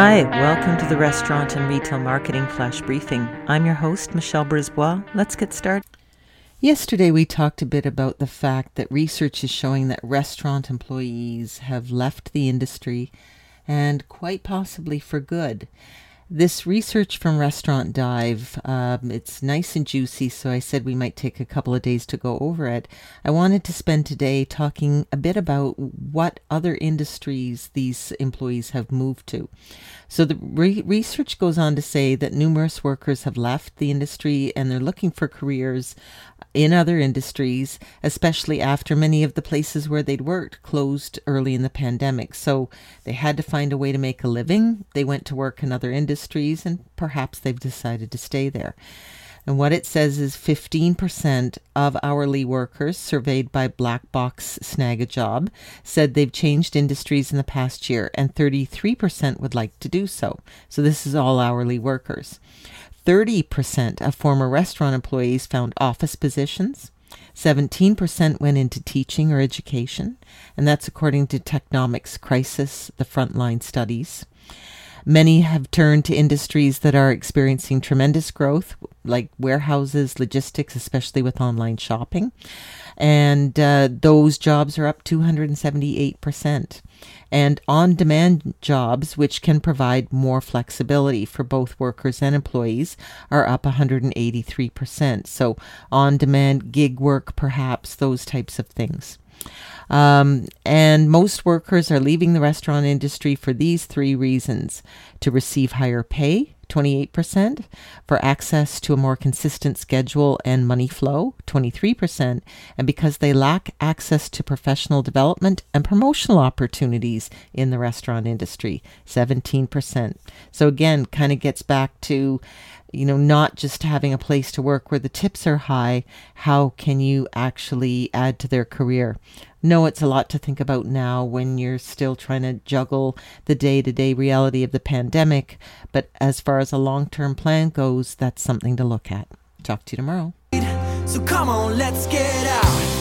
Hi, welcome to the Restaurant and Retail Marketing Flash Briefing. I'm your host, Michelle Brisbois. Let's get started. Yesterday, we talked a bit about the fact that research is showing that restaurant employees have left the industry and quite possibly for good. This research from Restaurant Dive, um, it's nice and juicy, so I said we might take a couple of days to go over it. I wanted to spend today talking a bit about what other industries these employees have moved to. So the re- research goes on to say that numerous workers have left the industry and they're looking for careers in other industries, especially after many of the places where they'd worked closed early in the pandemic. So they had to find a way to make a living. They went to work in other industries and perhaps they've decided to stay there. And what it says is 15% of hourly workers surveyed by Black Box Snagajob said they've changed industries in the past year, and 33% would like to do so. So this is all hourly workers. 30% of former restaurant employees found office positions. 17% went into teaching or education, and that's according to Technomic's Crisis, the frontline studies. Many have turned to industries that are experiencing tremendous growth, like warehouses, logistics, especially with online shopping. And uh, those jobs are up 278% and on demand jobs, which can provide more flexibility for both workers and employees, are up 183%. So, on demand gig work, perhaps, those types of things. Um, and most workers are leaving the restaurant industry for these three reasons to receive higher pay, 28%, for access to a more consistent schedule and money flow, 23%, and because they lack access to professional development and promotional opportunities in the restaurant industry, 17%. So again, kind of gets back to you know, not just having a place to work where the tips are high, how can you actually add to their career? No, it's a lot to think about now when you're still trying to juggle the day to day reality of the pandemic. But as far as a long term plan goes, that's something to look at. Talk to you tomorrow. So come on, let's get out.